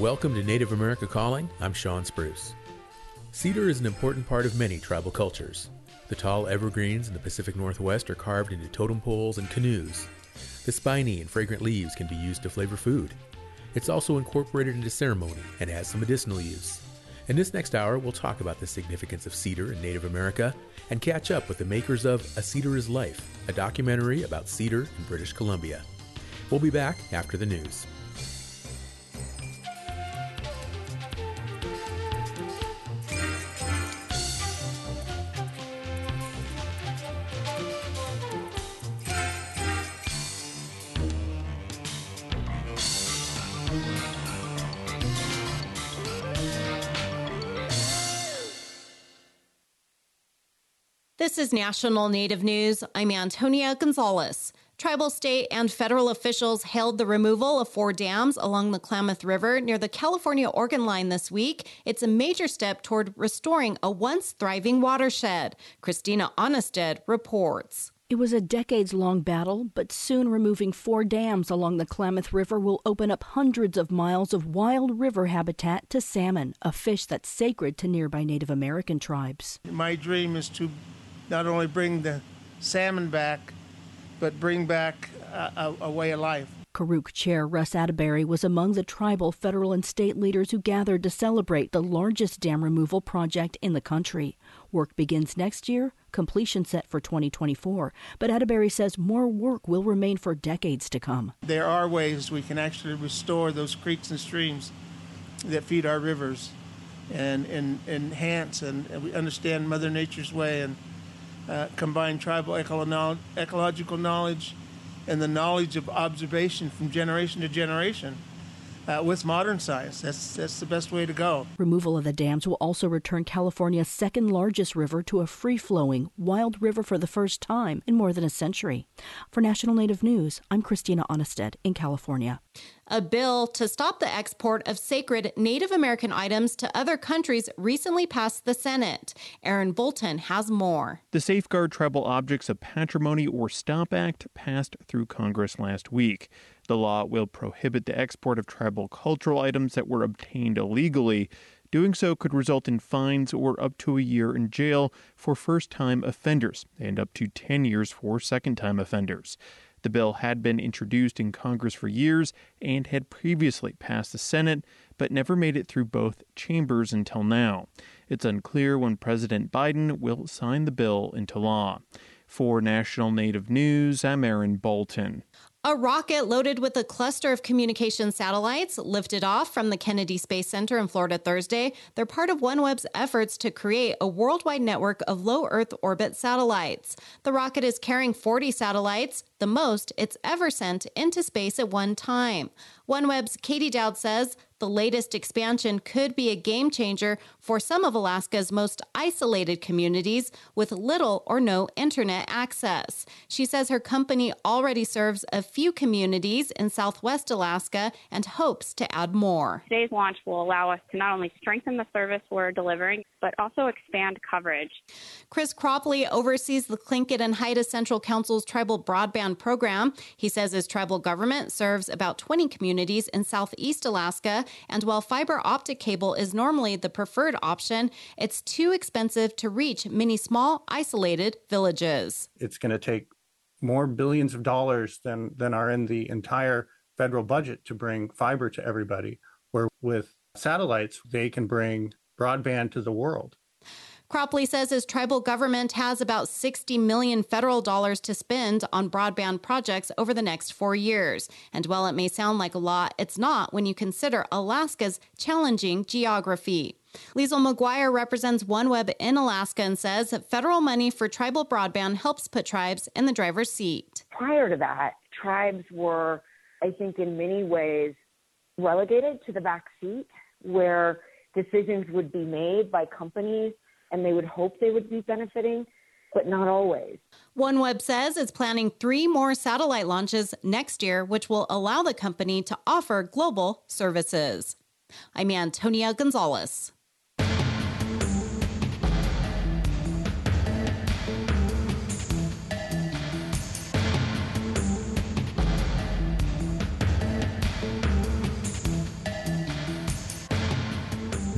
Welcome to Native America Calling. I'm Shawn Spruce. Cedar is an important part of many tribal cultures. The tall evergreens in the Pacific Northwest are carved into totem poles and canoes. The spiny and fragrant leaves can be used to flavor food. It's also incorporated into ceremony and has some medicinal use. In this next hour, we'll talk about the significance of cedar in Native America and catch up with the makers of A Cedar is Life, a documentary about cedar in British Columbia. We'll be back after the news. This is National Native News. I'm Antonia Gonzales. Tribal, state, and federal officials hailed the removal of four dams along the Klamath River near the California Oregon line this week. It's a major step toward restoring a once thriving watershed. Christina Onnested reports. It was a decades long battle, but soon removing four dams along the Klamath River will open up hundreds of miles of wild river habitat to salmon, a fish that's sacred to nearby Native American tribes. My dream is to not only bring the salmon back, but bring back a, a, a way of life. Karuk Chair Russ Attebery was among the tribal, federal, and state leaders who gathered to celebrate the largest dam removal project in the country. Work begins next year, completion set for 2024. But Attebery says more work will remain for decades to come. There are ways we can actually restore those creeks and streams that feed our rivers and, and, enhance and, and we understand Mother Nature's way and uh, combine tribal ecolo- ecological knowledge and the knowledge of observation from generation to generation. Uh, with modern science. That's that's the best way to go. Removal of the dams will also return California's second largest river to a free-flowing wild river for the first time in more than a century. For National Native News, I'm Christina Onnested in California. A bill to stop the export of sacred Native American items to other countries recently passed the Senate. Aaron Bolton has more. The Safeguard Tribal Objects of Patrimony or STOP Act passed through Congress last week. The law will prohibit the export of tribal cultural items that were obtained illegally. Doing so could result in fines or up to a year in jail for first time offenders and up to 10 years for second time offenders. The bill had been introduced in Congress for years and had previously passed the Senate, but never made it through both chambers until now. It's unclear when President Biden will sign the bill into law. For National Native News, I'm Aaron Bolton. A rocket loaded with a cluster of communication satellites lifted off from the Kennedy Space Center in Florida Thursday. They're part of OneWeb's efforts to create a worldwide network of low Earth orbit satellites. The rocket is carrying 40 satellites, the most it's ever sent into space at one time. OneWeb's Katie Dowd says the latest expansion could be a game changer for some of Alaska's most isolated communities with little or no internet access. She says her company already serves a few communities in southwest Alaska and hopes to add more. Today's launch will allow us to not only strengthen the service we're delivering, but also expand coverage. Chris Cropley oversees the Tlingit and Haida Central Council's tribal broadband program. He says his tribal government serves about 20 communities in southeast Alaska and while fiber optic cable is normally the preferred option, it's too expensive to reach many small, isolated villages. It's going to take more billions of dollars than, than are in the entire federal budget to bring fiber to everybody, where with satellites, they can bring broadband to the world. Cropley says his tribal government has about 60 million federal dollars to spend on broadband projects over the next four years. And while it may sound like a lot, it's not when you consider Alaska's challenging geography. Liesl McGuire represents OneWeb in Alaska and says that federal money for tribal broadband helps put tribes in the driver's seat. Prior to that, tribes were, I think, in many ways relegated to the back seat where decisions would be made by companies and they would hope they would be benefiting, but not always. OneWeb says it's planning three more satellite launches next year, which will allow the company to offer global services. I'm Antonia Gonzales.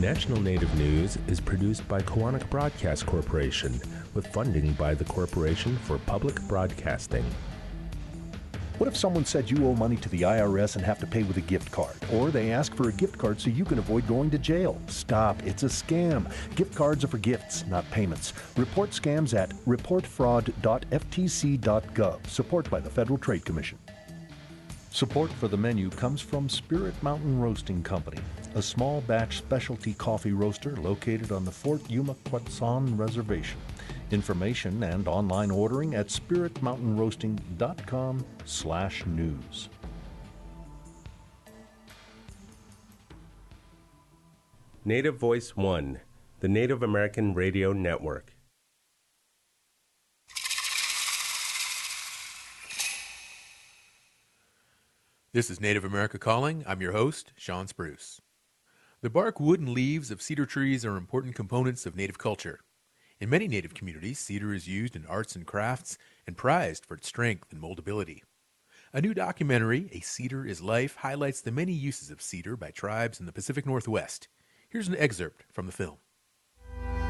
National Native News is produced by Koahnic Broadcast Corporation with funding by the Corporation for Public Broadcasting. What if someone said you owe money to the IRS and have to pay with a gift card? Or they ask for a gift card so you can avoid going to jail? Stop, it's a scam. Gift cards are for gifts, not payments. Report scams at reportfraud.ftc.gov. Support by the Federal Trade Commission. Support for the menu comes from Spirit Mountain Roasting Company, a small batch specialty coffee roaster located on the Fort Yuma Quechan Reservation. Information and online ordering at spiritmountainroasting.com slash news. Native Voice One, the Native American Radio Network. This is Native America Calling. I'm your host, Shawn Spruce. The bark, wood, and leaves of cedar trees are important components of Native culture. In many Native communities, cedar is used in arts and crafts and prized for its strength and moldability. A new documentary, A Cedar is Life, highlights the many uses of cedar by tribes in the Pacific Northwest. Here's an excerpt from the film.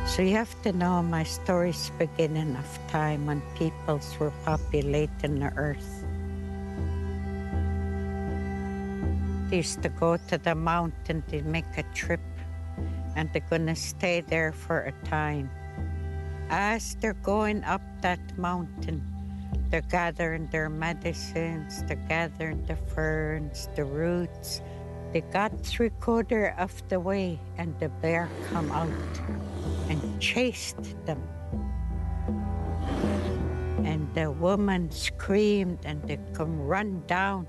So you have to know my stories begin enough time when peoples were populating the earth. Used to go to the mountain to make a trip, and they're going to stay there for a time. As they're going up that mountain, they're gathering their medicines, they're gathering the ferns, the roots. They got three quarter of the way, and the bear come out and chased them. And the woman screamed, and they come run down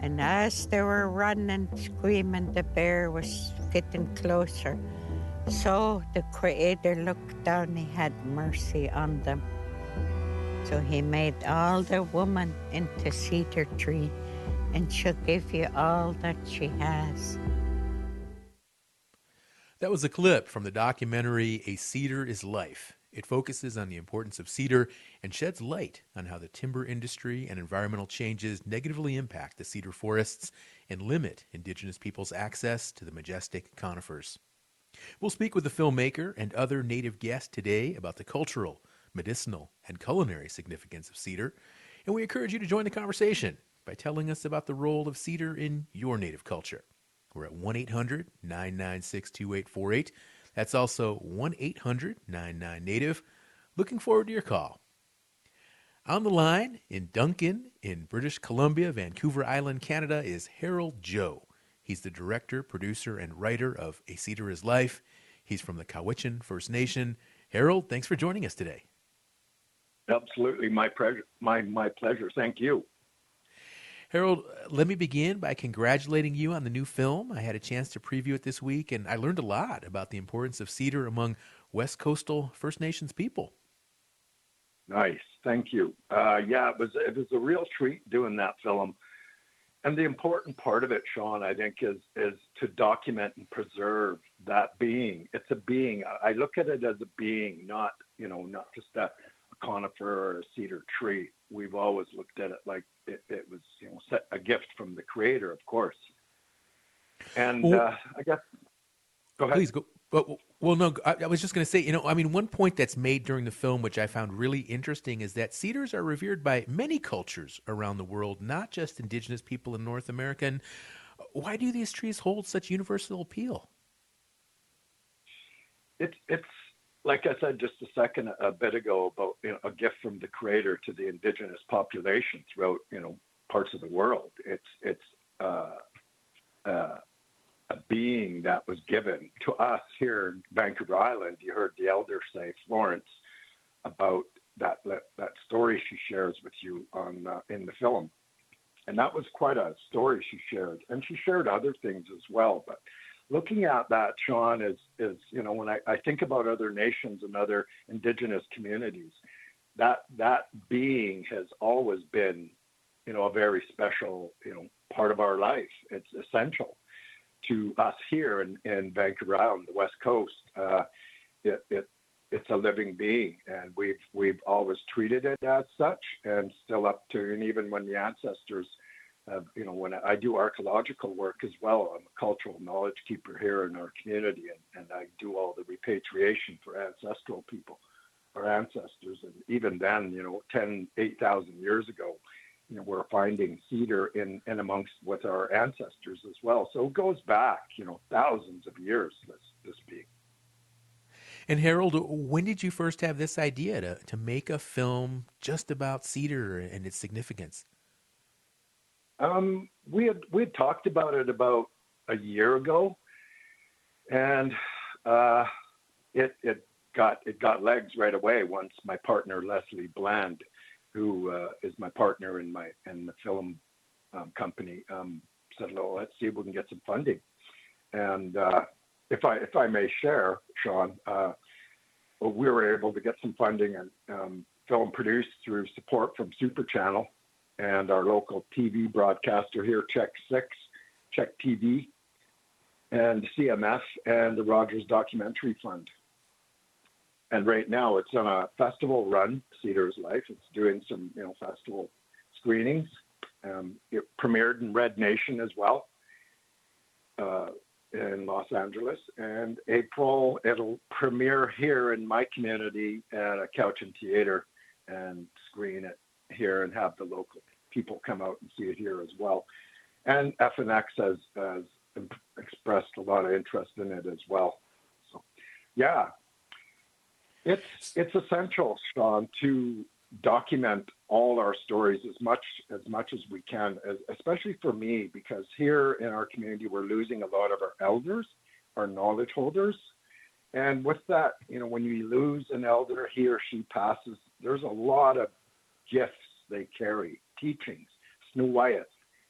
and as they were running, screaming, the bear was getting closer. So the Creator looked down, he had mercy on them. So he made all the woman into cedar tree, and she'll give you all that she has. That was a clip from the documentary A Cedar is Life. It focuses on the importance of cedar and sheds light on how the timber industry and environmental changes negatively impact the cedar forests and limit indigenous peoples' access to the majestic conifers. We'll speak with the filmmaker and other native guests today about the cultural, medicinal, and culinary significance of cedar, and we encourage you to join the conversation by telling us about the role of cedar in your native culture. We're at 1 800 996 2848. That's also 1 800 99 Native. Looking forward to your call. On the line in Duncan, in British Columbia, Vancouver Island, Canada, is Harold Joe. He's the director, producer, and writer of A Cedar is Life. He's from the Cowichan First Nation. Harold, thanks for joining us today. Absolutely, my pleasure. My my pleasure. Thank you. Harold, let me begin by congratulating you on the new film. I had a chance to preview it this week, and I learned a lot about the importance of cedar among West Coastal First Nations people. Nice, thank you. Uh, yeah, it was it was a real treat doing that film, and the important part of it, Shawn, I think, is is to document and preserve that being. It's a being. I look at it as a being, not you know, not just a, conifer or a cedar tree. We've always looked at it like it, it was, you know, a gift from the creator, of course. And well, uh, I guess, go ahead. Please go. Well, well no, I, I was just going to say, you know, I mean, one point that's made during the film, which I found really interesting, is that cedars are revered by many cultures around the world, not just indigenous people in North America. And why do these trees hold such universal appeal? It's it's like I said just a second a bit ago about you know, a gift from the creator to the indigenous population throughout you know parts of the world. It's it's uh, uh, a being that was given to us here in Vancouver Island. You heard the elder say Florence about that that story she shares with you on uh, in the film, and that was quite a story she shared, and she shared other things as well, but looking at that, Shawn, is is you know when I, I think about other nations and other indigenous communities, that that being has always been, you know, a very special you know part of our life. It's essential to us here in, in Vancouver Island, the West Coast. Uh, it, it it's a living being, and we've we've always treated it as such, and still up to, and even when the ancestors have, you know, when I do archaeological work as well, I'm a cultural knowledge keeper here in our community, and, and I do all the repatriation for ancestral people, our ancestors. And even then, you know, 10, 8,000 years ago, you know, we're finding cedar in, in amongst with our ancestors as well. So it goes back, you know, thousands of years, let's, let's speak. And Harold, when did you first have this idea to, to make a film just about cedar and its significance? Um, we had we had talked about it about a year ago, and uh, it it got it got legs right away once my partner Leslie Bland, who uh, is my partner in my in the film um, company, um, said, "Well, let's see if we can get some funding." And uh, if I if I may share, Shawn, uh, we were able to get some funding and um, film produced through support from Super Channel and our local TV broadcaster here, CHEK 6, CHEK TV, and CMS, and the Rogers Documentary Fund. And right now, it's on a festival run, Cedar's Life. It's doing some, you know, festival screenings. Um, it premiered in Red Nation as well uh, in Los Angeles. And April, it'll premiere here in my community at a Cowichan Theater and screen it here and have the local people come out and see it here as well. And FNX has, has expressed a lot of interest in it as well. So, yeah, it's it's essential, Shawn, to document all our stories as much as much as we can, especially for me, because here in our community we're losing a lot of our elders, our knowledge holders, and with that, you know, when you lose an elder, he or she passes. There's a lot of gifts they carry, teachings. Snow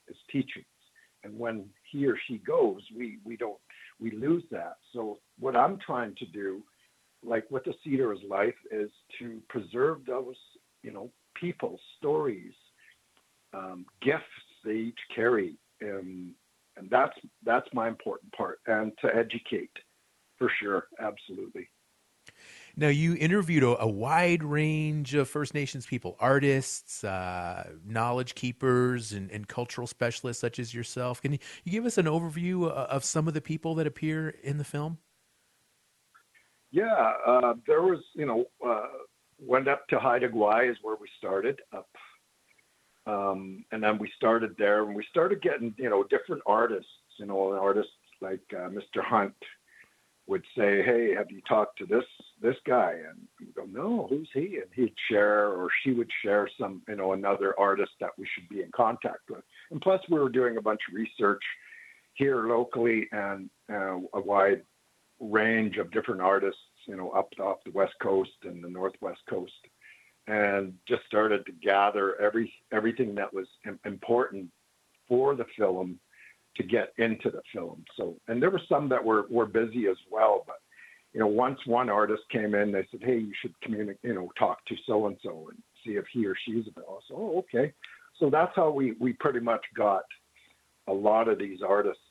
is teachings, and when he or she goes, we we don't we lose that. So what I'm trying to do, like with the Cedar's life, is to preserve those you know people, stories, um, gifts they each carry, and and that's that's my important part, and to educate, for sure, absolutely. Now, you interviewed a, a, wide range of First Nations people, artists, uh, knowledge keepers, and, and, cultural specialists such as yourself. Can you, give us an overview uh, of some of the people that appear in the film? Yeah, uh, there was, you know, uh, went up to Haida Gwaii is where we started up. Um, and then we started there and we started getting, you know, different artists, you know, artists like uh, Mr. Hunt, would say, "Hey, have you talked to this this guy?" And we go, "No, who's he?" And he'd share, or she would share some, you know, another artist that we should be in contact with. And plus, we were doing a bunch of research here locally and uh, a wide range of different artists, you know, up off the west coast and the northwest coast, and just started to gather every everything that was important for the film to get into the film. So, and there were some that were were busy as well, but you know, once one artist came in, they said, "Hey, you should communicate, you know, talk to so and so and see if he or she's available." So, oh, okay. So that's how we we pretty much got a lot of these artists,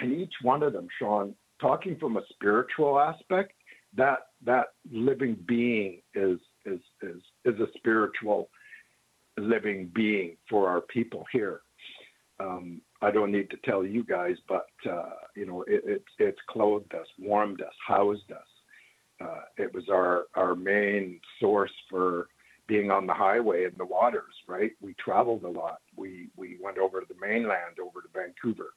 and each one of them, Shawn, talking from a spiritual aspect, that that living being is is is is a spiritual living being for our people here. Um, I don't need to tell you guys, but uh, you know, it, it, it's clothed us, warmed us, housed us. Uh, it was our our main source for being on the highway and the waters. Right, we traveled a lot. We we went over to the mainland, over to Vancouver,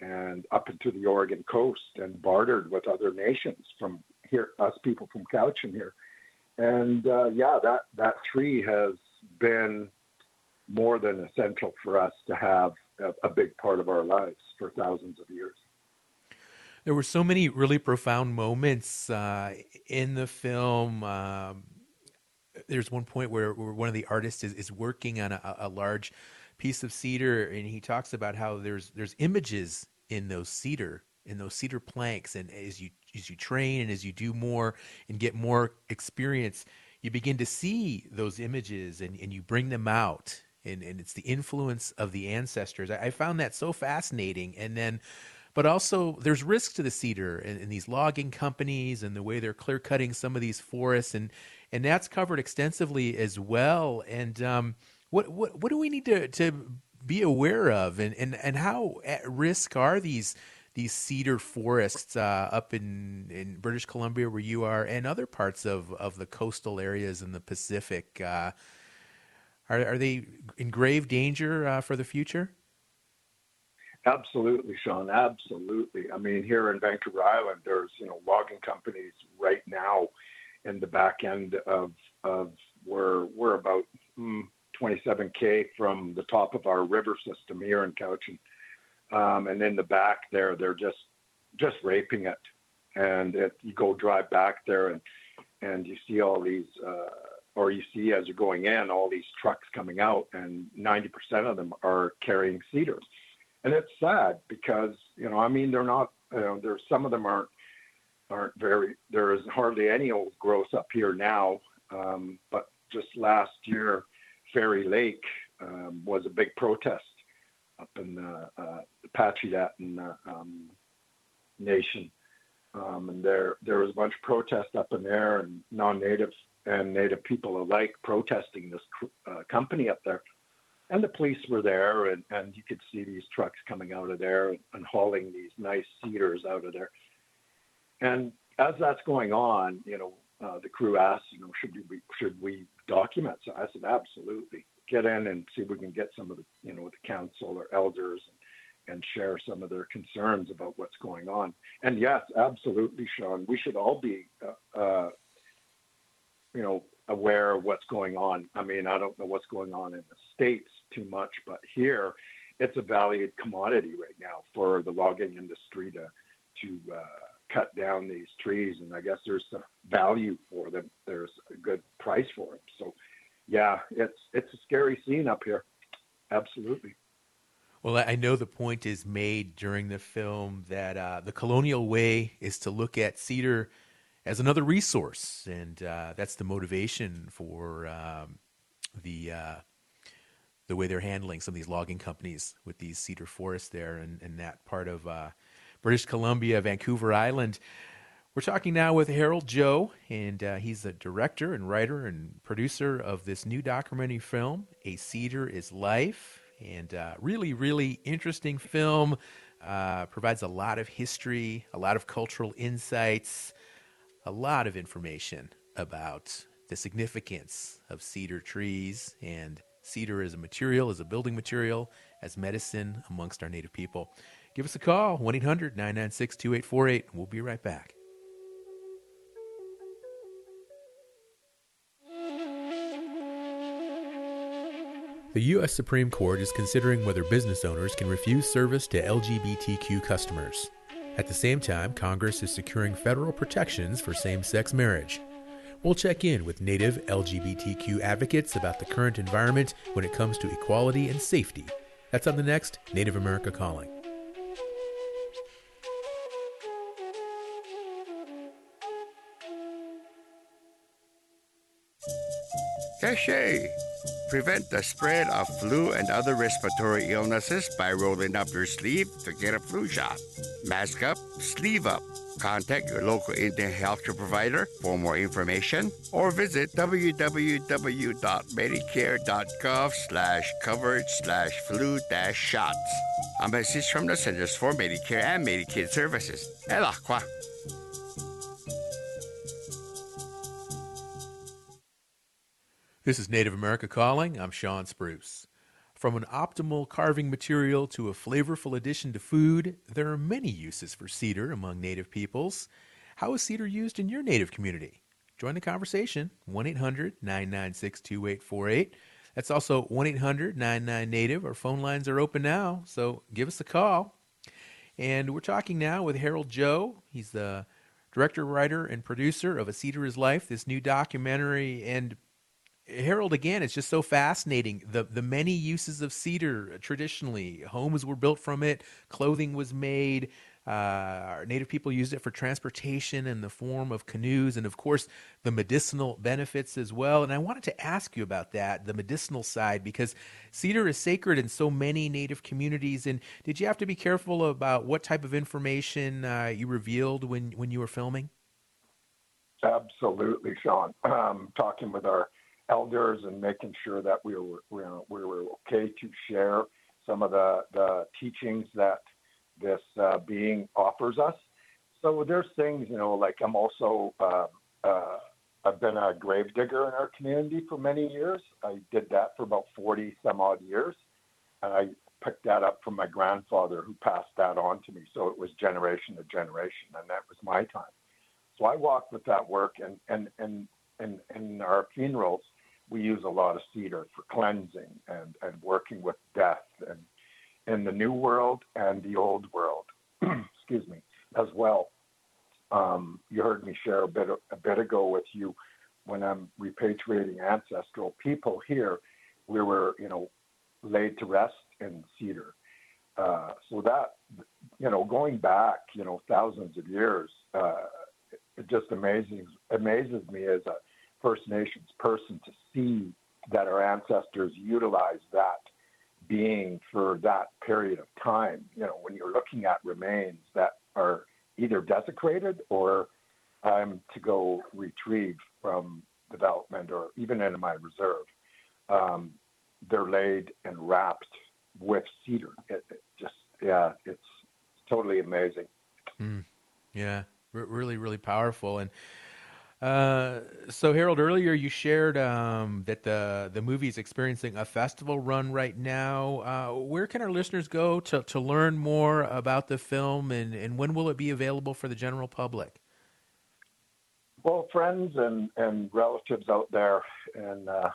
and up into the Oregon coast, and bartered with other nations from here, us people from Cowichan here. And uh, yeah, that that tree has been more than essential for us to have a, a big part of our lives for thousands of years. There were so many really profound moments uh, in the film. Um, there's one point where, where, one of the artists is, is working on a, a, large piece of cedar, and he talks about how there's there's images in those cedar in those cedar planks, and as you as you train and as you do more and get more experience, you begin to see those images and, and you bring them out and, and it's the influence of the ancestors. I, I found that so fascinating. And then, but also there's risks to the cedar and, and, these logging companies and the way they're clear cutting some of these forests and and that's covered extensively as well. And um, what what what do we need to to be aware of, and, and, and how at risk are these these cedar forests uh, up in, in British Columbia, where you are, and other parts of, of the coastal areas in the Pacific? Uh, are, are they in grave danger uh, for the future? Absolutely, Shawn. Absolutely. I mean, here in Vancouver Island, there's you know logging companies right now in the back end of of where we're about mm, 27k from the top of our river system here in Cowichan, um, and in the back there, they're just just raping it. And it, you go drive back there, and and you see all these, uh, or you see as you're going in, all these trucks coming out, and 90% of them are carrying cedars. And it's sad because you know I mean they're not you know there's some of them aren't aren't very there is hardly any old growth up here now. Um, but just last year Fairy Lake um, was a big protest up in the uh, uh, um, Nation. Um, and there there was a bunch of protest up in there and non-native and native people alike protesting this uh, company up there and the police were there, and, and you could see these trucks coming out of there and, and hauling these nice cedars out of there. And as that's going on, you know, uh, the crew asked, you know, should we should we document? So I said, absolutely. Get in and see if we can get some of the, you know, the council or elders and, and share some of their concerns about what's going on. And yes, absolutely, Shawn, we should all be, uh, uh, you know, aware of what's going on. I mean, I don't know what's going on in the states too much, but here it's a valued commodity right now for the logging industry to to uh, cut down these trees, and I guess there's some value for them. There's a good price for them. So, yeah, it's it's a scary scene up here. Absolutely. Well, I know the point is made during the film that uh, the colonial way is to look at cedar as another resource, and uh, that's the motivation for um, the uh, the way they're handling some of these logging companies with these cedar forests there and, and that part of uh, British Columbia, Vancouver Island. We're talking now with Harold Joe, and uh, he's the director and writer and producer of this new documentary film, A Cedar is Life. And uh, really, really interesting film. Uh, provides a lot of history, a lot of cultural insights a lot of information about the significance of cedar trees and cedar as a material, as a building material, as medicine amongst our native people. Give us a call, 1 800 996 2848. We'll be right back. The U.S. Supreme Court is considering whether business owners can refuse service to LGBTQ customers. At the same time, Congress is securing federal protections for same sex marriage. We'll check in with Native LGBTQ advocates about the current environment when it comes to equality and safety. That's on the next Native America Calling. Cache. Prevent the spread of flu and other respiratory illnesses by rolling up your sleeve to get a flu shot. Mask up, sleeve up. Contact your local Indian healthcare provider for more information or visit www.medicare.gov slash coverage slash flu dash shots. A message from the Centers for Medicare and Medicaid Services. El This is Native America Calling. I'm Shawn Spruce. From an optimal carving material to a flavorful addition to food, there are many uses for cedar among Native peoples. How is cedar used in your Native community? Join the conversation 1 800 996 2848. That's also 1 800 99 Native. Our phone lines are open now, so give us a call. And we're talking now with Harold Joe. He's the director, writer, and producer of A Cedar is Life, this new documentary. And Harold, again, it's just so fascinating. The the many uses of cedar traditionally, homes were built from it, clothing was made. Uh, our native people used it for transportation in the form of canoes, and of course, the medicinal benefits as well. And I wanted to ask you about that, the medicinal side, because cedar is sacred in so many native communities. And did you have to be careful about what type of information uh, you revealed when when you were filming? Absolutely, Shawn. Um, talking with our elders and making sure that we were, we were, we were okay to share some of the, the teachings that this uh, being offers us. So there's things, you know, like I'm also, uh, uh, I've been a grave digger in our community for many years. I did that for about 40 some odd years. And I picked that up from my grandfather who passed that on to me. So it was generation to generation, and that was my time. So I walked with that work, and and and and in our funerals, we use a lot of cedar for cleansing and and working with death and in the new world and the old world. excuse me, as well. Um, you heard me share a bit a bit ago with you when I'm repatriating ancestral people here. We were, you know, laid to rest in cedar. Uh, so that, you know, going back, you know, thousands of years, uh, it just amazing amazes me as a First Nations person to see that our ancestors utilized that being for that period of time. You know, when you're looking at remains that are either desecrated or um, to go retrieve from development or even in my reserve, um, they're laid and wrapped with cedar. It, it just yeah, it's totally amazing. Mm, yeah, R- really, really powerful. And uh, so, Harold, earlier you shared um, that the the movie is experiencing a festival run right now. Uh, where can our listeners go to to learn more about the film, and and when will it be available for the general public? Well, friends and, and relatives out there in uh,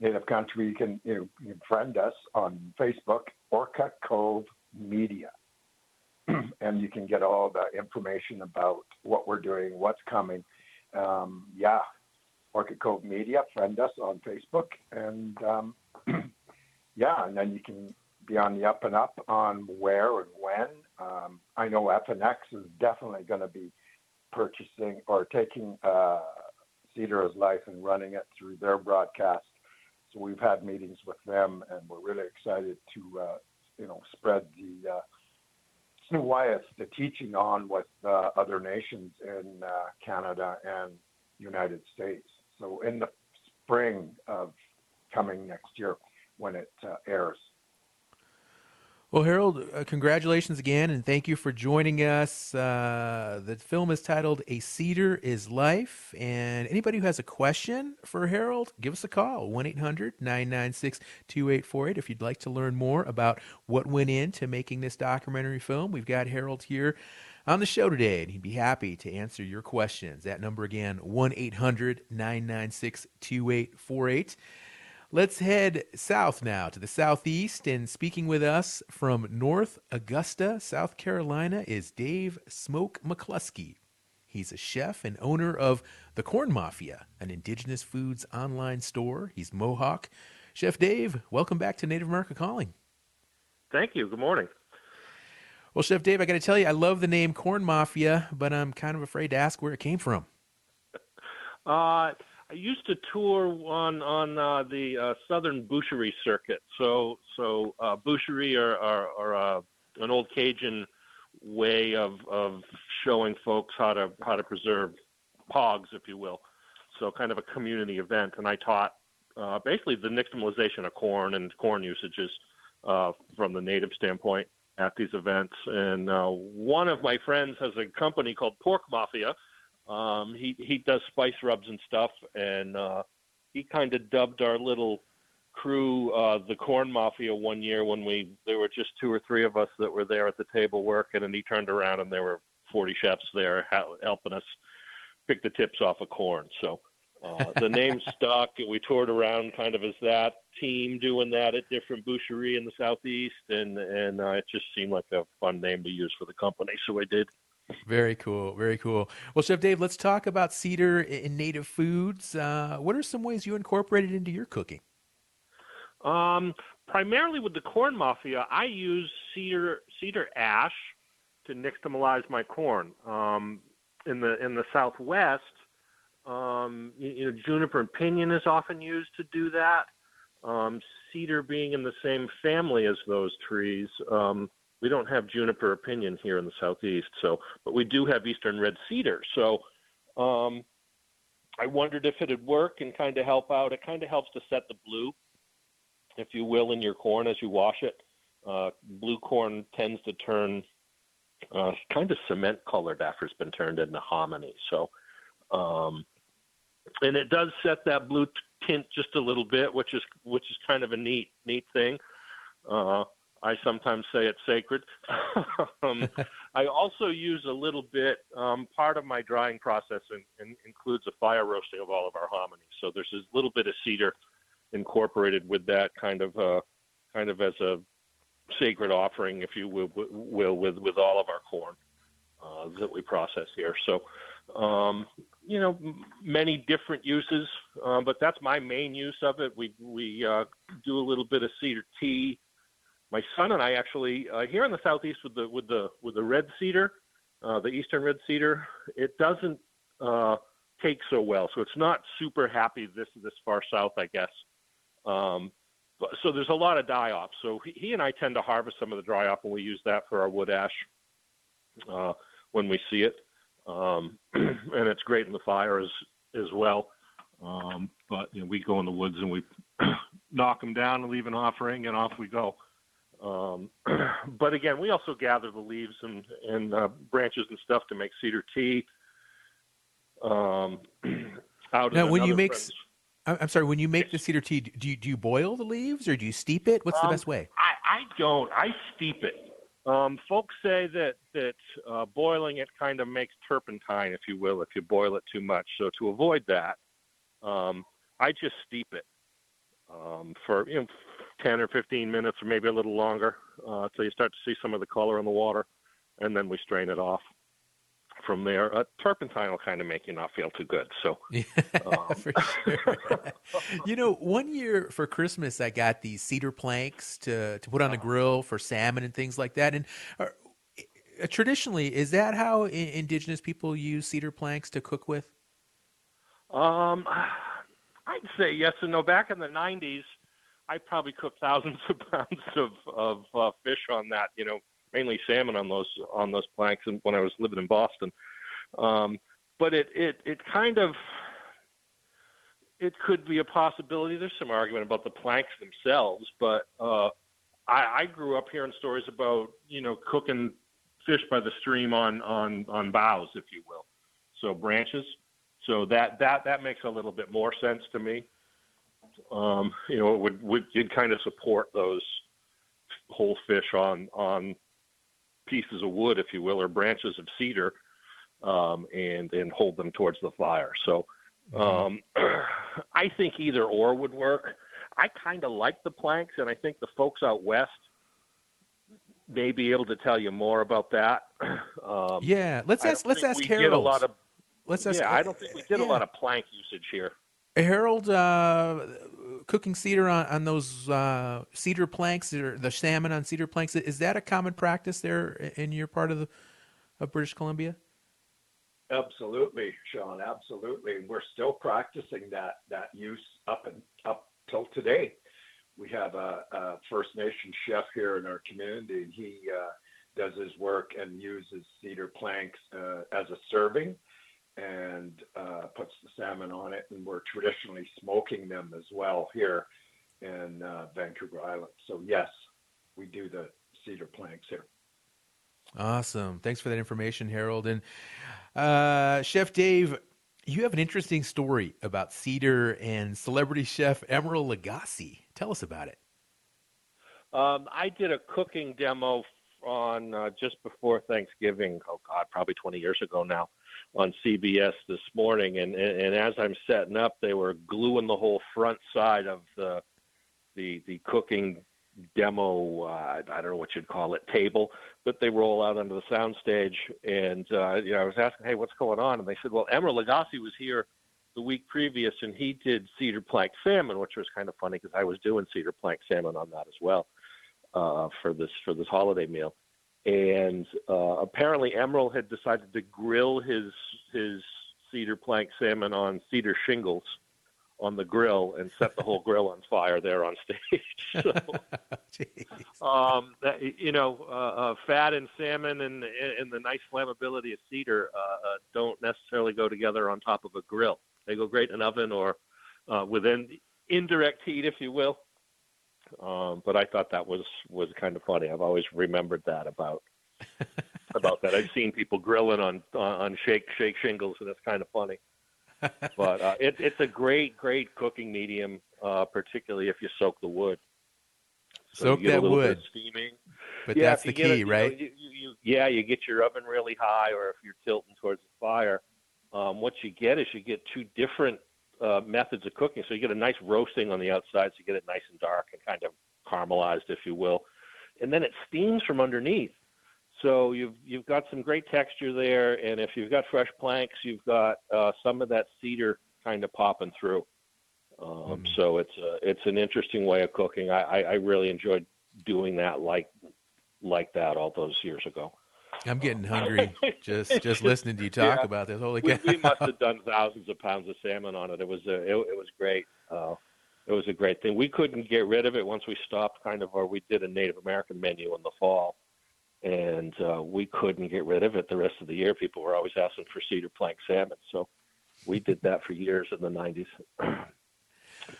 Native Country, you can, you, know, you can friend us on Facebook, Orca Cove Media. and you can get all the information about what we're doing, what's coming. Um, yeah, Orca Cove Media, friend us on Facebook. And um, yeah, and then you can be on the up and up on where and when. Um, I know FNX is definitely going to be purchasing or taking uh, Cedar as Life and running it through their broadcast so we've had meetings with them, and we're really excited to, uh, you know, spread the uh, Wyeth, the teaching on with uh, other nations in uh, Canada and United States. So in the spring of coming next year, when it uh, airs. Well, Harold, uh, congratulations again, and thank you for joining us. Uh, the film is titled A Cedar is Life. And anybody who has a question for Harold, give us a call 1 800 996 2848. If you'd like to learn more about what went into making this documentary film, we've got Harold here on the show today, and he'd be happy to answer your questions. That number again, 1 800 996 2848. Let's head south now to the southeast. And speaking with us from North Augusta, South Carolina, is Dave Smoke McCluskey. He's a chef and owner of The Corn Mafia, an indigenous foods online store. He's Mohawk. Chef Dave, welcome back to Native America Calling. Thank you. Good morning. Well, Chef Dave, I got to tell you, I love the name Corn Mafia, but I'm kind of afraid to ask where it came from. Uh, I used to tour on on uh, the uh, Southern Boucherie circuit. So so uh, boucherie are, are, are uh, an old Cajun way of of showing folks how to how to preserve hogs, if you will. So kind of a community event, and I taught uh, basically the nixtamalization of corn and corn usages uh, from the native standpoint at these events. And uh, one of my friends has a company called Pork Mafia um, he he does spice rubs and stuff, and uh, he kind of dubbed our little crew uh, the Corn Mafia one year when we there were just two or three of us that were there at the table working, and he turned around and there were 40 chefs there helping us pick the tips off of corn. So uh, the name stuck, and we toured around kind of as that team doing that at different boucherie in the southeast, and and uh, it just seemed like a fun name to use for the company, so I did. Very cool. Very cool. Well, Chef Dave, let's talk about cedar in native foods. Uh, what are some ways you incorporate it into your cooking? Um, primarily with the corn mafia, I use cedar cedar ash to nixtamalize my corn. Um, in the in the Southwest, um, you, you, know, juniper and pinyon is often used to do that. Um, cedar being in the same family as those trees, um, we don't have juniper pinyon here in the southeast, so but we do have eastern red cedar. So um, I wondered if it'd work and kind of help out. It kind of helps to set the blue, if you will, in your corn as you wash it. Uh, blue corn tends to turn uh, kind of cement colored after it's been turned into hominy. So, um, and it does set that blue tint just a little bit, which is which is kind of a neat neat thing. Uh, I sometimes say it's sacred. um, I also use a little bit. Um, part of my drying process in, in, includes a fire roasting of all of our hominy. So there's a little bit of cedar incorporated with that kind of uh, kind of as a sacred offering, if you will, will with with all of our corn uh, that we process here. So, um, you know, many different uses, uh, but that's my main use of it. We we uh, do a little bit of cedar tea. My son and I actually uh, here in the southeast with the with the with the red cedar, uh, the eastern red cedar, it doesn't uh, take so well. So it's not super happy this this far south, I guess. Um, so there's a lot of die off. So he, he, and I tend to harvest some of the dry off, and we use that for our wood ash uh, when we see it. Um, and it's great in the fire as as well. Um, but you know, we go in the woods and we knock them down and leave an offering, and off we go. Um, but again, we also gather the leaves and and uh, branches and stuff to make cedar tea. Um, out now, when you make friend's... I'm sorry. When you make the cedar tea, do you do you boil the leaves or do you steep it? What's the um, best way? I, I don't. I steep it. Um, folks say that that uh, boiling it kind of makes turpentine, if you will, if you boil it too much. So to avoid that, um, I just steep it um, for you know, 10 or 15 minutes, or maybe a little longer, uh, until you start to see some of the color in the water, and then we strain it off from there. Uh, turpentine will kind of make you not feel too good. So, yeah, um. for sure. you know, one year for Christmas, I got these cedar planks to to put on the grill for salmon and things like that. And uh, traditionally, is that how indigenous people use cedar planks to cook with? Um, I'd say yes and no. Back in the '90s, I probably cooked thousands of pounds of of uh, fish on that. You know, mainly salmon on those on those planks and when I was living in Boston. Um, but it, it it kind of it could be a possibility. There's some argument about the planks themselves, but uh, I, I grew up hearing stories about you know cooking fish by the stream on on on boughs, if you will, so branches. So that that that makes a little bit more sense to me. Um, you know, it would would you'd kind of support those whole fish on on pieces of wood, if you will, or branches of cedar, um, and and hold them towards the fire. So um, I think either or would work. I kind of like the planks, and I think the folks out west may be able to tell you more about that. Um, yeah, let's ask. Let's ask Harold. A lot of, let's ask. yeah, I don't think we did yeah. a lot of plank usage here. Harold, uh, cooking cedar on, on those uh, cedar planks, or the salmon on cedar planks, is that a common practice there in your part of the of British Columbia? Absolutely, Shawn. Absolutely. We're still practicing that that use up and up till today. We have a, a First Nation chef here in our community, and he uh, does his work and uses cedar planks uh, as a serving and uh, puts the salmon on it. And we're traditionally smoking them as well here in uh, Vancouver Island. So yes, we do the cedar planks here. Awesome. Thanks for that information, Harold. And uh, Chef Dave, you have an interesting story about cedar and celebrity chef Emeril Lagasse. Tell us about it. Um, I did a cooking demo on uh, just before Thanksgiving. Oh God, probably 20 years ago now, on CBS this morning. And, and and as I'm setting up, they were gluing the whole front side of the the the cooking demo. Uh, I don't know what you'd call it, table that they roll out onto the soundstage. And uh, you know, I was asking, hey, what's going on? And they said, well, Emeril Lagasse was here the week previous, and he did cedar plank salmon, which was kind of funny because I was doing cedar plank salmon on that as well uh, for this for this holiday meal. And uh, apparently, Emeril had decided to grill his his cedar plank salmon on cedar shingles on the grill and set the whole grill on fire there on stage. So, um, that, you know, uh, uh, fat and salmon and and the nice flammability of cedar uh, uh, don't necessarily go together on top of a grill. They go great in an oven or uh, within indirect heat, if you will. Um, but I thought that was was kind of funny. I've always remembered that about about that. I've seen people grilling on on shake shake shingles, and it's kind of funny. but uh, it, it's a great great cooking medium, uh, particularly if you soak the wood. So Soak that wood. Steaming. But yeah, that's the key, it, you know, right? you, you, you, yeah, you get your oven really high, or if you're tilting towards the fire, um, what you get is you get two different uh, methods of cooking. So you get a nice roasting on the outside, so you get it nice and dark and kind of caramelized, if you will, and then it steams from underneath. So you've you've got some great texture there, and if you've got fresh planks, you've got uh, some of that cedar kind of popping through. Um, So it's a, it's an interesting way of cooking. I, I, I really enjoyed doing that like like that all those years ago. I'm getting hungry just just listening to you talk Yeah. about this. Holy we, cow! we must have done thousands of pounds of salmon on it. It was a, it, it was great. Uh, it was a great thing. We couldn't get rid of it once we stopped kind of, or we did a Native American menu in the fall, and uh, we couldn't get rid of it the rest of the year. People were always asking for cedar plank salmon, so we did that for years in the '90s.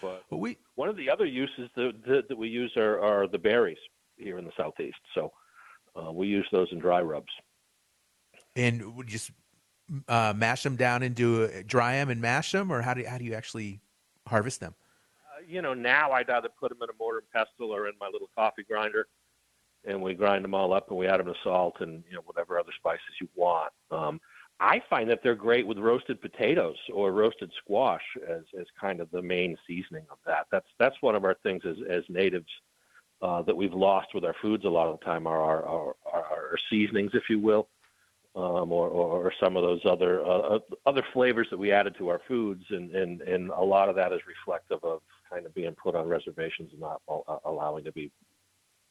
but we, one of the other uses that, that, that we use are, are the berries here in the southeast. So uh, we use those in dry rubs. And would you just uh, mash them down and into dry them and mash them, or how do how do you actually harvest them? Uh, you know, now I'd either put them in a mortar and pestle or in my little coffee grinder, and we grind them all up and we add them to salt and you know whatever other spices you want. Um, I find that they're great with roasted potatoes or roasted squash as as kind of the main seasoning of that. That's that's one of our things as as natives uh, that we've lost with our foods a lot of the time are our our, our, our seasonings, if you will. Um, or, or, some of those other uh, other flavors that we added to our foods, and, and, and a lot of that is reflective of kind of being put on reservations and not allowing to be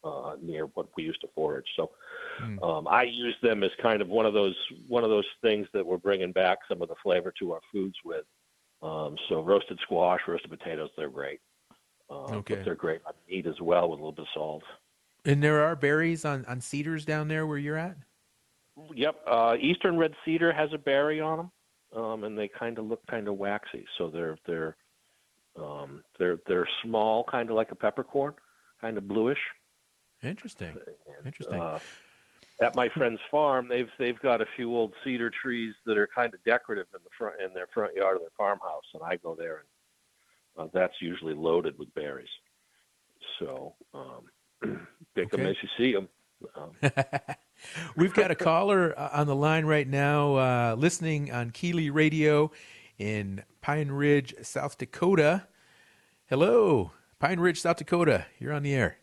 uh, near what we used to forage. So um, I use them as kind of one of those one of those things that we're bringing back some of the flavor to our foods with. Um, so roasted squash, roasted potatoes, they're great. Uh, Okay. They're great on meat as well with a little bit of salt. And there are berries on, on cedars down there where you're at. Yep. Uh, Eastern red cedar has a berry on them, um, and they kind of look kind of waxy. So they're they're um, they're they're small, kind of like a peppercorn, kind of bluish. Interesting. Interesting. Uh, at my friend's farm, they've they've got a few old cedar trees that are kind of decorative in the front in their front yard of their farmhouse, and I go there, and uh, that's usually loaded with berries. So um, pick them as you see them. Um, We've got a caller uh, on the line right now, uh, listening on KILI Radio in Pine Ridge, South Dakota. Hello, Pine Ridge, South Dakota. You're on the air.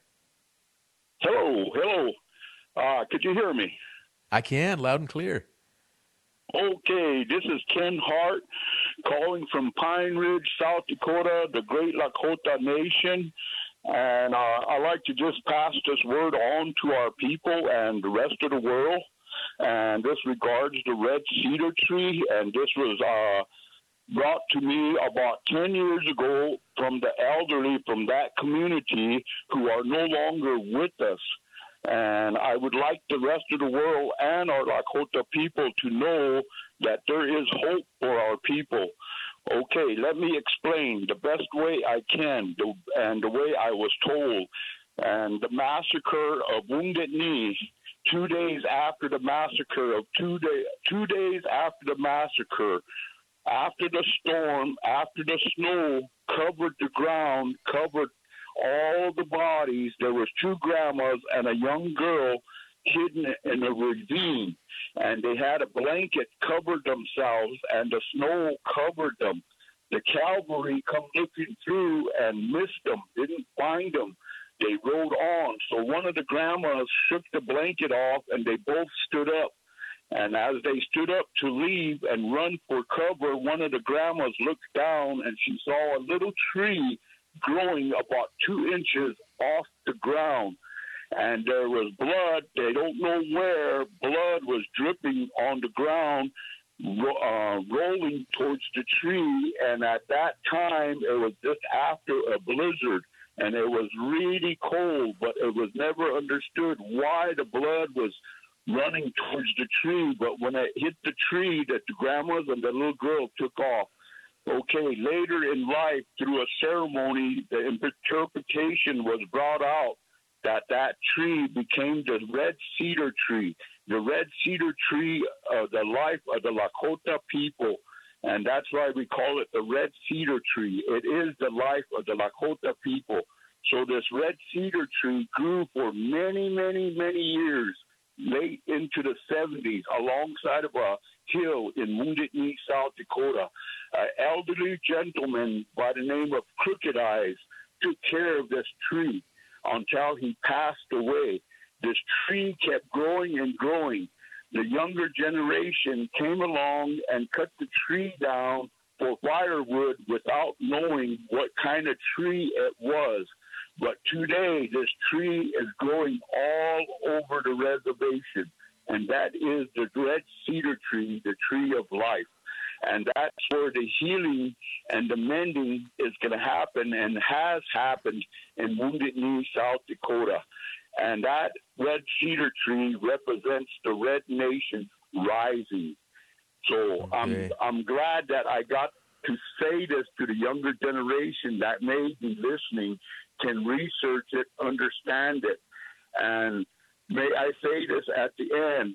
Hello, hello. Uh, could you hear me? I can, loud and clear. Okay, this is Ken Hart calling from Pine Ridge, South Dakota, the Great Lakota Nation. And uh, I'd like to just pass this word on to our people and the rest of the world. And this regards the red cedar tree. And this was uh, brought to me about 10 years ago from the elderly from that community who are no longer with us. And I would like the rest of the world and our Lakota people to know that there is hope for our people. Okay, let me explain the best way I can and the way I was told. And the massacre of Wounded Knee, two days after the massacre of two, day, two days after the massacre, after the storm, after the snow covered the ground, covered all the bodies. There was two grandmas and a young girl hidden in a ravine, and they had a blanket covered themselves, and the snow covered them. The cavalry come looking through and missed them, didn't find them. They rode on. So one of the grandmas shook the blanket off, and they both stood up. And as they stood up to leave and run for cover, one of the grandmas looked down and she saw a little tree growing about two inches off the ground. And there was blood. They don't know where. Blood was dripping on the ground, uh, rolling towards the tree. And at that time, it was just after a blizzard. And it was really cold, but it was never understood why the blood was running towards the tree. But when it hit the tree, that the grandmas and the little girl took off. Okay, later in life, through a ceremony, the interpretation was brought out that that tree became the red cedar tree, the red cedar tree of the life of the Lakota people. And that's why we call it the red cedar tree. It is the life of the Lakota people. So this red cedar tree grew for many, many, many years, late into the 70s, alongside of a hill in Wounded Knee, South Dakota. An elderly gentleman by the name of Crooked Eyes took care of this tree until he passed away. This tree kept growing and growing. The younger generation came along and cut the tree down for firewood without knowing what kind of tree it was. But today, this tree is growing all over the reservation, and that is the red cedar tree, the tree of life. And that's where the healing and the mending is going to happen and has happened in Wounded Knee, South Dakota. And that red cedar tree represents the Red Nation rising. So I'm I'm glad that I got to say this to the younger generation that may be listening can research it, understand it, and may I say this at the end.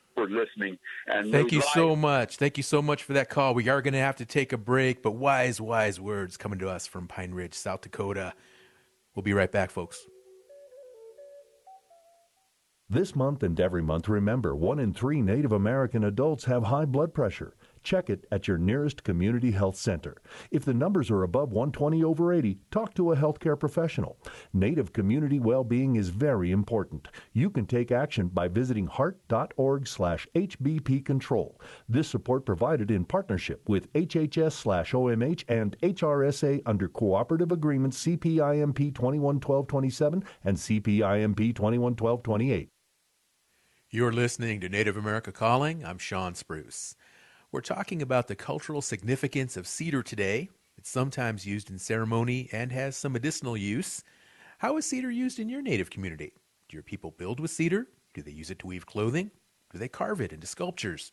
for listening. And Thank you life- so much. Thank you so much for that call. We are going to have to take a break, but wise, wise words coming to us from Pine Ridge, South Dakota. We'll be right back, folks. This month and every month, remember one in three Native American adults have high blood pressure. Check it at your nearest community health center. If the numbers are above 120 over 80, talk to a healthcare professional. Native community well-being is very important. You can take action by visiting heart.org/hbp control. This support provided in partnership with HHS/OMH and HRSA under cooperative agreement CPIMP 211227 and CPIMP 211228. You're listening to Native America Calling. I'm Shawn Spruce. We're talking about the cultural significance of cedar today. It's sometimes used in ceremony and has some medicinal use. How is cedar used in your native community? Do your people build with cedar? Do they use it to weave clothing? Do they carve it into sculptures?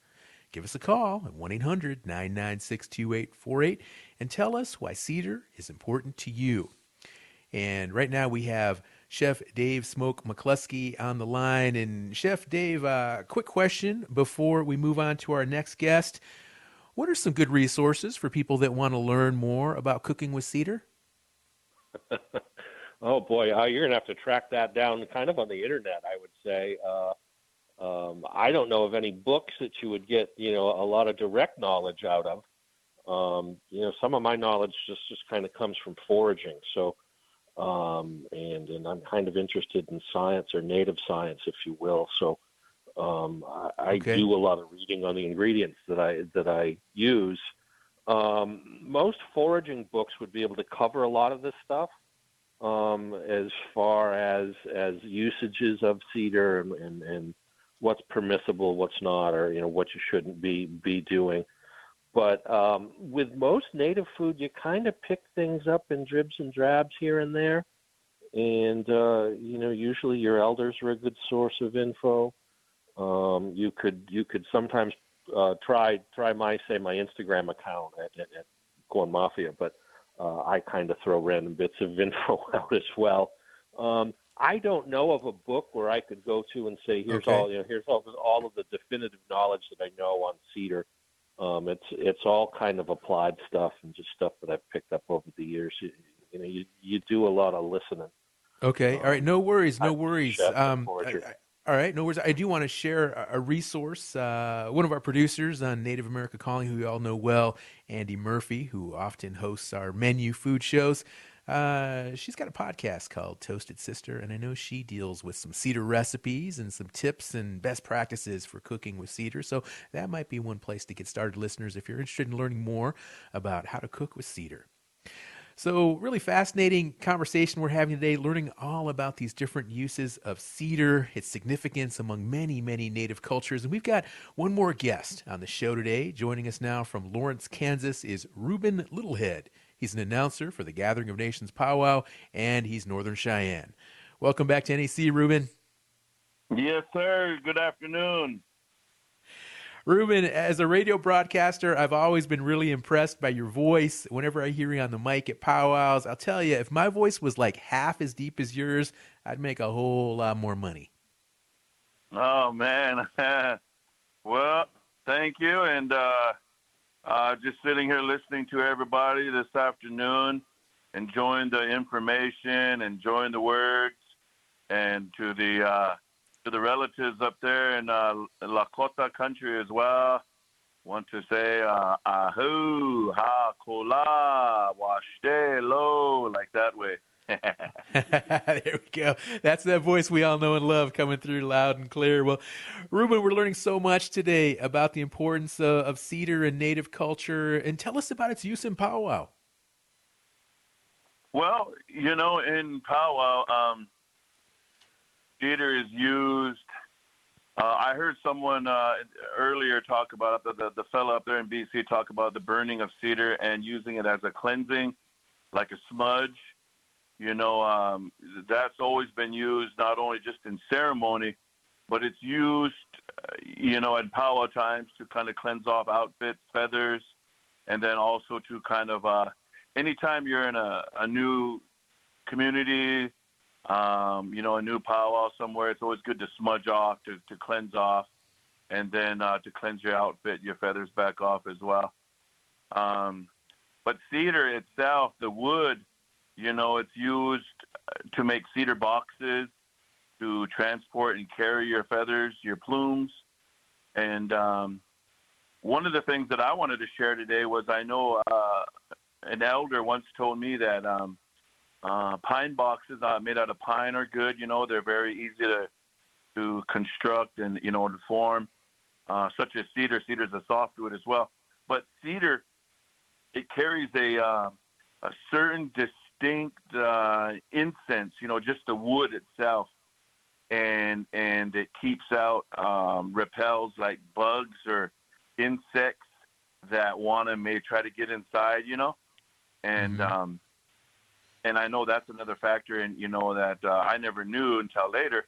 Give us a call at 1 800 996 2848 and tell us why cedar is important to you. And right now we have Chef Dave Smoke McCluskey on the line. And Chef Dave, uh, quick question before we move on to our next guest. What are some good resources for people that want to learn more about cooking with cedar? oh boy, uh, you're gonna have to track that down, kind of on the internet, I would say. Uh, um, I don't know of any books that you would get, you know, a lot of direct knowledge out of. Um, you know, some of my knowledge just just kind of comes from foraging. So, um, and and I'm kind of interested in science or native science, if you will. So, um, I, I Okay. do a lot of reading on the ingredients that I that I use. Um, most foraging books would be able to cover a lot of this stuff um, as far as as usages of cedar and, and, and what's permissible, what's not, or you know what you shouldn't be be doing. But um, with most native food, you kind of pick things up in dribs and drabs here and there, and uh, you know usually your elders are a good source of info. Um, you could you could sometimes uh, try try my say my Instagram account at, at, at Corn Mafia, but uh, I kind of throw random bits of info out as well. Um, I don't know of a book where I could go to and say, "Here's Okay. all you know. Here's all all of the definitive knowledge that I know on cedar." Um, it's it's all kind of applied stuff and just stuff that I've picked up over the years. You, you know, you you do a lot of listening. Okay. All right. No worries. No worries. Um. I- I- all right. No worries. I do want to share a, a resource. Uh, one of our producers on Native America Calling, who you all know well, Andi Murphy, who often hosts our menu food shows. Uh, she's got a podcast called Toasted Sister, and I know she deals with some cedar recipes and some tips and best practices for cooking with cedar. So that might be one place to get started, listeners, if you're interested in learning more about how to cook with cedar. So, really fascinating conversation we're having today, learning all about these different uses of cedar, its significance among many, many native cultures. And we've got one more guest on the show today. Joining us now from Lawrence, Kansas is Ruben Littlehead. He's an announcer for the Gathering of Nations Powwow, and he's Northern Cheyenne. Welcome back to NAC, Ruben. Yes, sir. Good afternoon. Ruben, as a radio broadcaster, I've always been really impressed by your voice. Whenever I hear you on the mic at powwows, I'll tell you, if my voice was like half as deep as yours, I'd make a whole lot more money. Oh man, well, thank you, and uh, uh, just sitting here listening to everybody this afternoon, enjoying the information, enjoying the words, and to the uh, to the relatives up there in uh, Lakota country as well. Want to say uh, ahu ha kola washte lo like that way. there we go. That's that voice we all know and love coming through loud and clear. Well, Ruben, we're learning so much today about the importance of, of cedar and native culture. And tell us about its use in powwow. Well, you know, in powwow, um, cedar is used. Uh, I heard someone uh, earlier talk about the, the the fellow up there in BC talk about the burning of cedar and using it as a cleansing, like a smudge. You know, um, that's always been used not only just in ceremony, but it's used, uh, you know, at powwow times to kind of cleanse off outfits, feathers, and then also to kind of, uh, anytime you're in a, a new community, um, you know, a new powwow somewhere, it's always good to smudge off, to, to cleanse off, and then uh, to cleanse your outfit, your feathers back off as well. Um, but cedar itself, the wood, you know, it's used uh, to make cedar boxes, to transport and carry your feathers, your plumes. And um, one of the things that I wanted to share today was I know uh, an elder once told me that um, uh, pine boxes uh, made out of pine are good. You know, they're very easy to to construct and you know to form. Uh, such as cedar. Cedar is a softwood as well, but cedar it carries a uh, a certain distinct uh, incense. You know, just the wood itself, and and it keeps out um, repels like bugs or insects that want to may try to get inside. You know, and Mm-hmm. um, and I know that's another factor, and you know that uh, I never knew until later.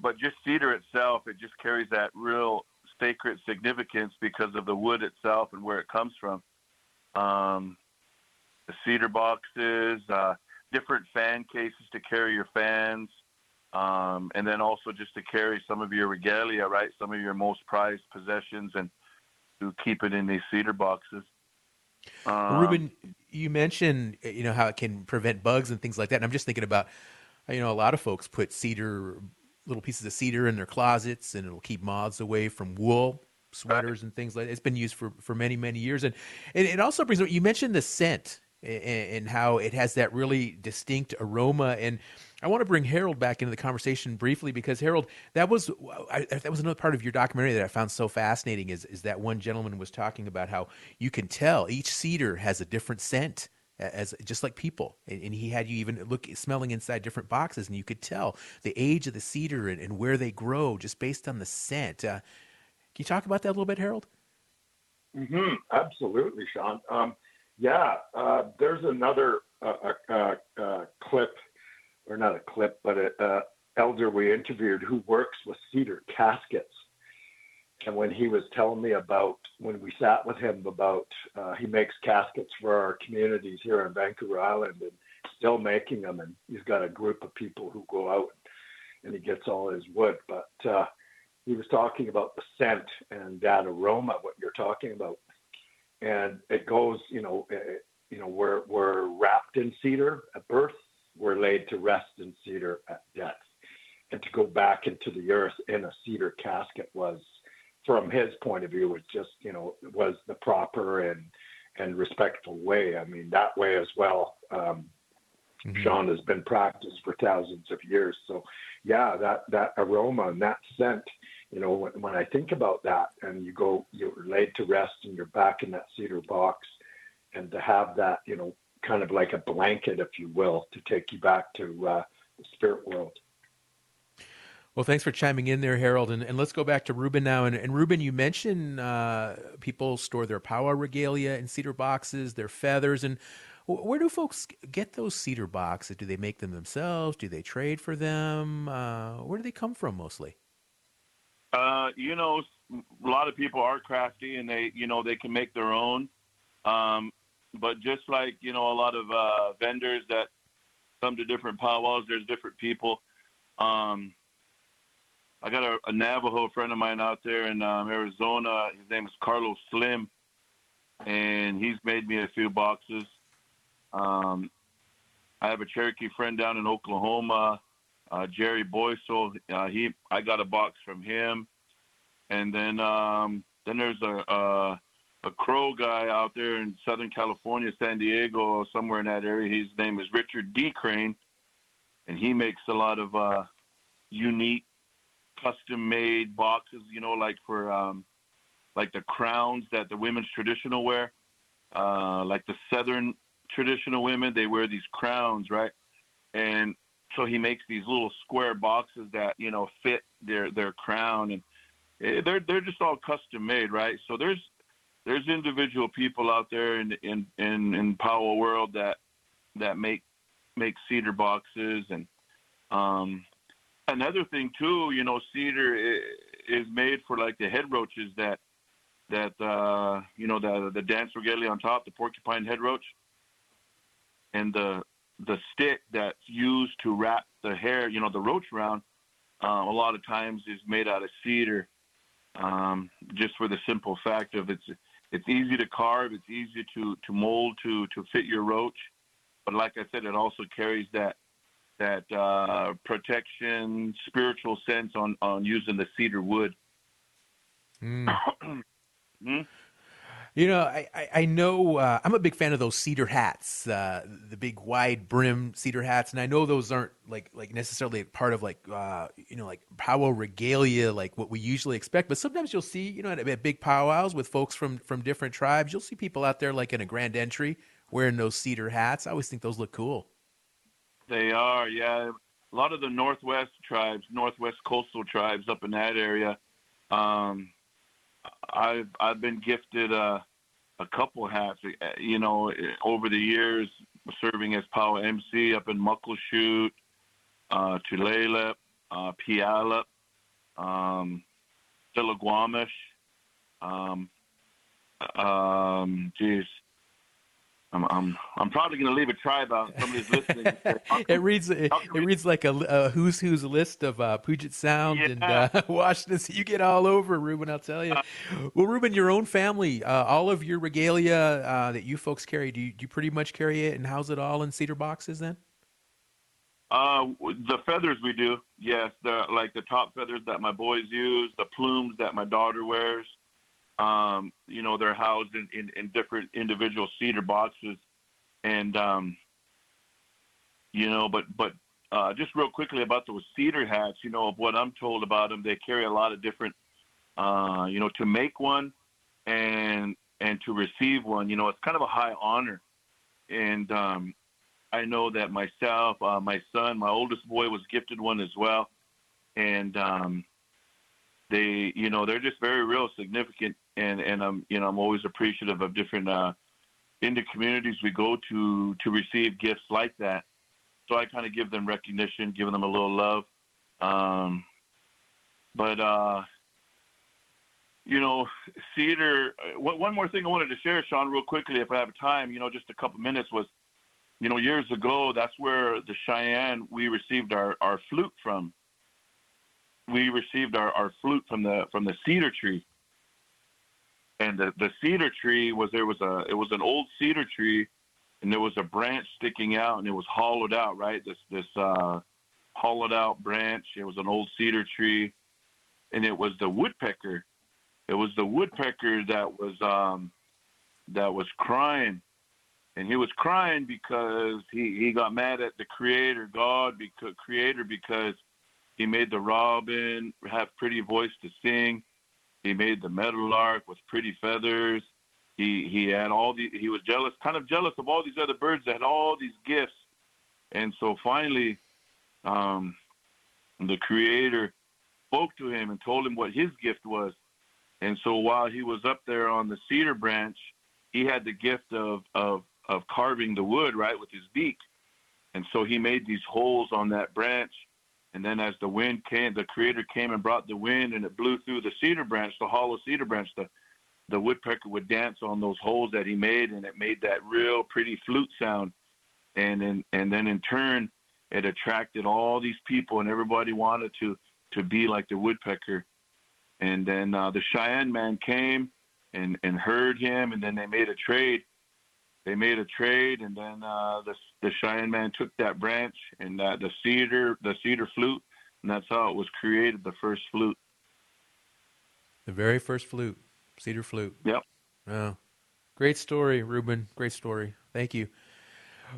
But just cedar itself, it just carries that real sacred significance because of the wood itself and where it comes from. Um, cedar boxes, uh, different fan cases to carry your fans, um, and then also just to carry some of your regalia, right? Some of your most prized possessions, and to keep it in these cedar boxes. Um, Ruben, you mentioned uh, you know how it can prevent bugs and things like that. And I'm just thinking about you know a lot of folks put cedar little pieces of cedar in their closets and it'll keep moths away from wool sweaters and things like that. It's been used for for many many years and and it also brings up you mentioned the scent and, how it has that really distinct aroma and I want to bring Harold back into the conversation briefly because Harold, that was I, that was another part of your documentary that I found so fascinating. Is is that one gentleman was talking about how you can tell each cedar has a different scent as just like people, and, and he had you even look smelling inside different boxes, and you could tell the age of the cedar and, and where they grow just based on the scent. Uh, can you talk about that a little bit, Harold? hmm Absolutely, Shawn. Um, yeah, uh, there's another uh, uh, uh, clip, or not a clip, but an uh, elder we interviewed who works with cedar caskets. And when he was telling me about when we sat with him about uh, he makes caskets for our communities here on Vancouver Island and still making them, and he's got a group of people who go out and he gets all his wood. But uh, he was talking about the scent and that aroma, what you're talking about, and it goes, you know, eh, you know, we're we're wrapped in cedar at birth, we're laid to rest in cedar at death, and to go back into the earth in a cedar casket was, from his point of view, was just, you know, was the proper and and respectful way. I mean, that way as well. Um, Shawn has been practiced for thousands of years. So, yeah, that that aroma and that scent, you know, when, when I think about that, and you go, you're laid to rest, and you're back in that cedar box, and to have that, you know, kind of like a blanket, if you will, to take you back to uh, the spirit world. Well, thanks for chiming in there, Harold. And, and let's go back to Ruben now. And, and Ruben, you mentioned uh, people store their powwow regalia in cedar boxes, their feathers. And where do folks get those cedar boxes? Do they make them themselves? Do they trade for them? Uh, where do they come from mostly? Uh, you know, a lot of people are crafty and they, you know, they can make their own. Um, but just like, you know, a lot of uh, vendors that come to different powwows, there's different people. Um, I got a, a Navajo friend of mine out there in um, Arizona. His name is Carlos Slim, and he's made me a few boxes. Um, I have a Cherokee friend down in Oklahoma, uh, Jerry Boysel. Uh, he, I got a box from him, and then um, then there's a, a a Crow guy out there in Southern California, San Diego, somewhere in that area. His name is Richard D. Crane, and he makes a lot of uh, unique custom made boxes, you know, like for um, like the crowns that the women's traditional wear, uh, like the southern traditional women, they wear these crowns, right? And so he makes these little square boxes that you know fit their their crown, and eh, they're they're just all custom made, right? So there's there's individual people out there in in in, in Powwow world that that make make cedar boxes. And um another thing too, you know, cedar is made for like the head roaches that that uh, you know the the dance regalia on top, the porcupine head roach, and the the stick that's used to wrap the hair, you know, the roach around. Uh, a lot of times is made out of cedar, um, just for the simple fact of it's it's easy to carve, it's easy to to mold to to fit your roach, but like I said, it also carries that that uh, protection, spiritual sense on on using the cedar wood. Mm. hmm? You know, I, I, I know uh, I'm a big fan of those cedar hats, uh, the big wide brim cedar hats, and I know those aren't like like necessarily part of like uh, you know like powwow regalia like what we usually expect. But sometimes you'll see you know at, at big powwows with folks from from different tribes, you'll see people out there like in a grand entry wearing those cedar hats. I always think those look cool. They are, yeah. A lot of the Northwest tribes, Northwest coastal tribes up in that area. Um, I've I've been gifted a a couple hats, you know, over the years, serving as Power MC up in Muckleshoot, uh, Tulalip, uh, Puyallup, um, Stillaguamish, um, um, geez, I'm I'm I'm probably going to leave a tribe out. Somebody's listening. it reads it, it, reads like a, a, who's who's list of uh, Puget Sound yeah. and uh, Washington. You get all over, Ruben. I'll tell you. Well, Ruben, your own family, uh, all of your regalia uh, that you folks carry, do you, do you pretty much carry it and house it all in cedar boxes then? Uh, the feathers we do, yes. The like the top feathers that my boys use, the plumes that my daughter wears. Um, you know, they're housed in, in, in, different individual cedar boxes, and um, you know, but but uh, just real quickly about those cedar hats. You know, of what I'm told about them, they carry a lot of different. Uh, you know, to make one and and to receive one, you know, it's kind of a high honor, and um, I know that myself, uh, my son, my oldest boy was gifted one as well, and um, they, you know, they're just very real significant and and I'm you know I'm always appreciative of different uh, the communities we go to to receive gifts like that. So I kind of give them recognition, giving them a little love. Um, but uh, you know, cedar. Uh, one more thing I wanted to share, Shawn, real quickly, if I have time. You know, just a couple minutes was, you know, years ago. That's where the Cheyenne we received our our flute from. We received our, our flute from the from the cedar tree and the, the cedar tree was there was a it was an old cedar tree and there was a branch sticking out and it was hollowed out right? This this uh hollowed out branch it was an old cedar tree and it was the woodpecker. It was the woodpecker that was um that was crying. And he was crying because he he got mad at the creator god because creator because he made the robin have pretty voice to sing he made the meadowlark with pretty feathers. he he had all the he was jealous, kind of jealous of all these other birds that had all these gifts, and so finally, um, the Creator spoke to him and told him what his gift was, and so while he was up there on the cedar branch, he had the gift of of of carving the wood right with his beak, and so he made these holes on that branch. And then as the wind came, the creator came and brought the wind and it blew through the cedar branch, the hollow cedar branch. The, the woodpecker would dance on those holes that he made and it made that real pretty flute sound. And then, and then in turn, it attracted all these people and everybody wanted to, to be like the woodpecker. And then uh, the Cheyenne man came and, and heard him and then they made a trade they made a trade, and then uh, the the Cheyenne man took that branch and uh, the cedar the cedar flute, and that's how it was created. The first flute. The very first flute, cedar flute. Yep. Oh, great story, Ruben. Great story. Thank you.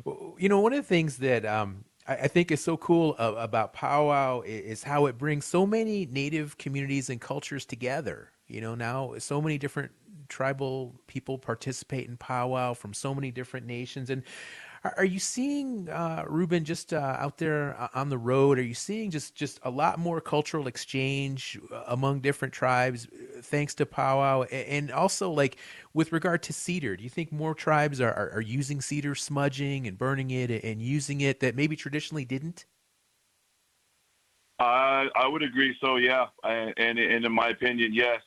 You know, one of the things that um, I, I, think is so cool uh, about powwow is, is how it brings so many native communities and cultures together. You know, now so many different tribal people participate in powwow from so many different nations. And are, you seeing, uh, Ruben, just uh, out there uh, on the road? Are you seeing just just a lot more cultural exchange uh, among different tribes uh, thanks to powwow? And also, like with regard to cedar, do you think more tribes are, are, are using cedar smudging and burning it and using it that maybe traditionally didn't? I I would agree. So yeah, and and in my opinion, yes.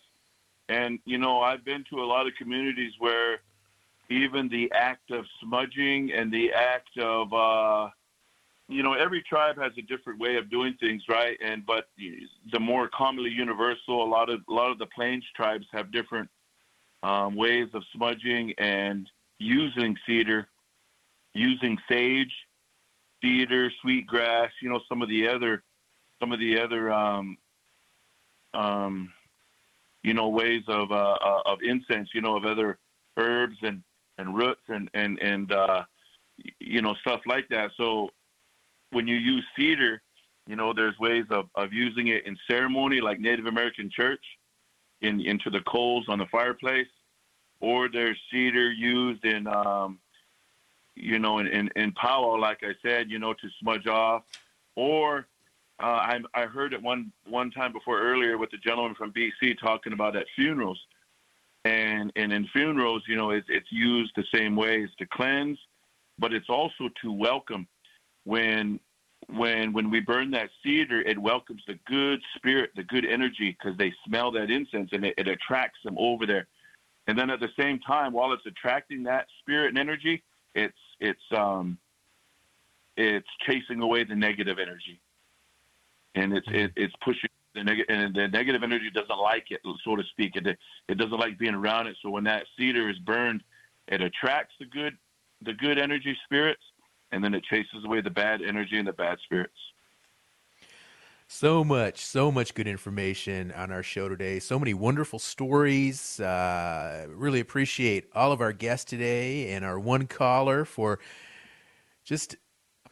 And, you know, I've been to a lot of communities where even the act of smudging and the act of, uh, you know, every tribe has a different way of doing things, right? And but the more commonly universal, a lot of a lot of the plains tribes have different um, ways of smudging and using cedar, using sage, cedar, sweetgrass. You know, some of the other some of the other um, um, you know, ways of uh, uh, of incense, you know, of other herbs and and roots and and and uh, you know stuff like that. So when you use cedar, you know, there's ways of of using it in ceremony, like Native American church, in into the coals on the fireplace, or there's cedar used in um, you know, in, in, in powwow, like I said, you know, to smudge off, or uh, I, I heard it one one time before earlier with the gentleman from BC talking about at funerals, and and in funerals, you know, it's it's used the same way as to cleanse, but it's also to welcome. When when when we burn that cedar, it welcomes the good spirit, the good energy, because they smell that incense and it, it attracts them over there. And then at the same time, while it's attracting that spirit and energy, it's it's um it's chasing away the negative energy and it's it, it's pushing the negative and the negative energy doesn't like it, so to speak. It it doesn't like being around it. So when that cedar is burned, it attracts the good the good energy spirits, and then it chases away the bad energy and the bad spirits. So much, so much good information on our show today. So many wonderful stories. Uh, really appreciate all of our guests today and our one caller for just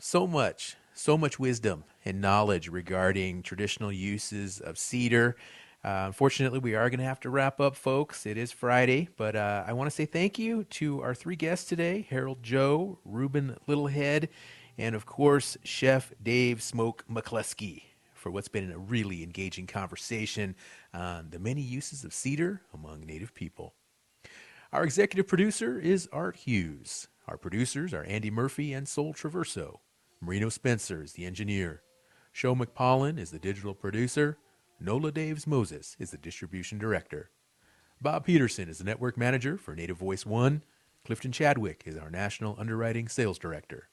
so much, so much wisdom and knowledge regarding traditional uses of cedar. Uh, unfortunately, we are going to have to wrap up, folks. It is Friday, but uh, I want to say thank you to our three guests today Harold Joe, Ruben Littlehead, and of course, Chef Dave Smoke McCluskey for what's been a really engaging conversation on the many uses of cedar among Native people. Our executive producer is Art Hughes. Our producers are Andi Murphy and Sol Traverso. Marino Spencer is the engineer. Sho McPollen is the digital producer. Nola Daves Moses is the distribution director. Bob Peterson is the network manager for Native Voice One. Clifton Chadwick is our national underwriting sales director.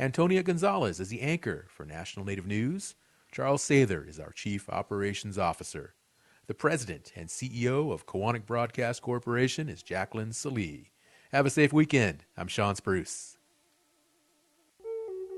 Antonia Gonzales is the anchor for National Native News. Charles Sather is our chief operations officer. The president and CEO of Koahnic Broadcast Corporation is Jaclyn Sallee. Have a safe weekend. I'm Shawn Spruce.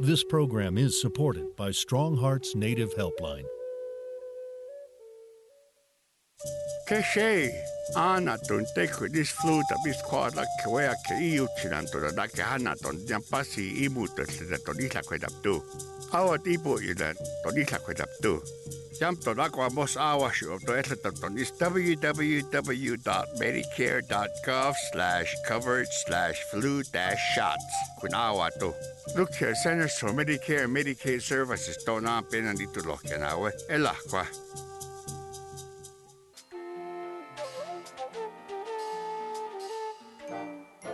This program is supported by Strong Hearts Native Helpline. Keshe, ana ton teko dis fluta bis kwada kwea ke iu chinanto da ke hana ton dian pasi imu to se da ton isla kwe tu. Awa tipo i da ton isla kwe tu. Jam ton aqua mos awa shu to esla ton is www.medicare.gov slash covered slash flu dash shots. Kun awa tu. Look here, Centers for Medicare and Medicaid Services don't on pinandito lo ke nawe.